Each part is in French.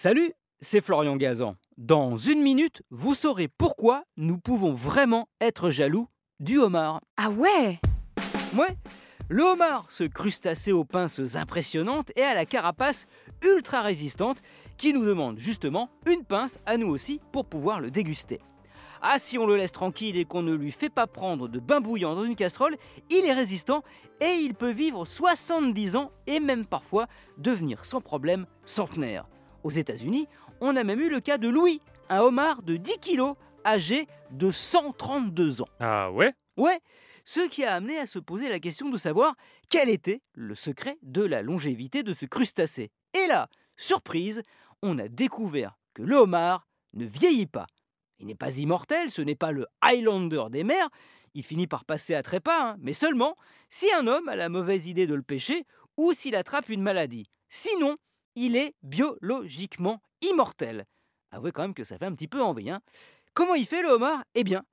Salut, c'est Florian Gazan. Dans une minute, vous saurez pourquoi nous pouvons vraiment être jaloux du homard. Ah ouais? Ouais, le homard, ce crustacé aux pinces impressionnantes et à la carapace ultra résistante qui nous demande justement une pince à nous aussi pour pouvoir le déguster. Ah, si on le laisse tranquille et qu'on ne lui fait pas prendre de bain bouillant dans une casserole, il est résistant et il peut vivre 70 ans et même parfois devenir sans problème centenaire. Aux États-Unis, on a même eu le cas de Louis, un homard de 10 kilos, âgé de 132 ans. Ah ouais? Ouais, ce qui a amené à se poser la question de savoir quel était le secret de la longévité de ce crustacé. Et là, surprise, on a découvert que le homard ne vieillit pas. Il n'est pas immortel, ce n'est pas le Highlander des mers, il finit par passer à trépas, hein, mais seulement si un homme a la mauvaise idée de le pêcher ou s'il attrape une maladie. Sinon, il est biologiquement immortel. Avouez quand même que ça fait un petit peu envie. Hein. Comment il fait le homard? Eh bien,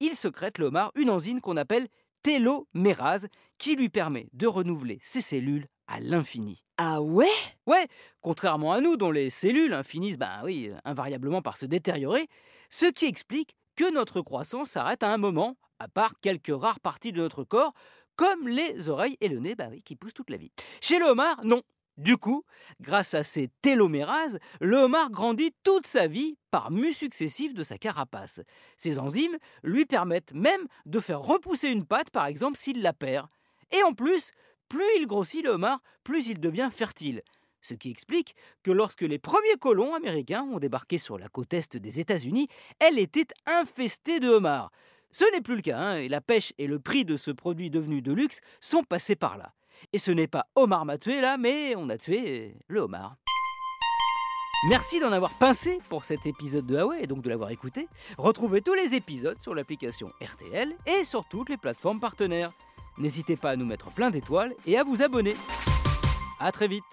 il secrète le homard une enzyme qu'on appelle télomérase qui lui permet de renouveler ses cellules à l'infini. Ah ouais? Ouais, contrairement à nous dont les cellules finissent ben oui, invariablement par se détériorer, ce qui explique que notre croissance s'arrête à un moment, à part quelques rares parties de notre corps, comme les oreilles et le nez bah oui, qui poussent toute la vie. Chez le homard, non. Du coup, grâce à ces télomérases, le homard grandit toute sa vie par mus successifs de sa carapace. Ces enzymes lui permettent même de faire repousser une patte, par exemple, s'il la perd. Et en plus, plus il grossit le homard, plus il devient fertile. Ce qui explique que lorsque les premiers colons américains ont débarqué sur la côte est des États-Unis, elle était infestée de homards. Ce n'est plus le cas, hein, et la pêche et le prix de ce produit devenu de luxe sont passés par là. Et ce n'est pas Omar m'a tué là, mais on a tué le homard. Merci d'en avoir pincé pour cet épisode de Huawei et donc de l'avoir écouté. Retrouvez tous les épisodes sur l'application RTL et sur toutes les plateformes partenaires. N'hésitez pas à nous mettre plein d'étoiles et à vous abonner. A très vite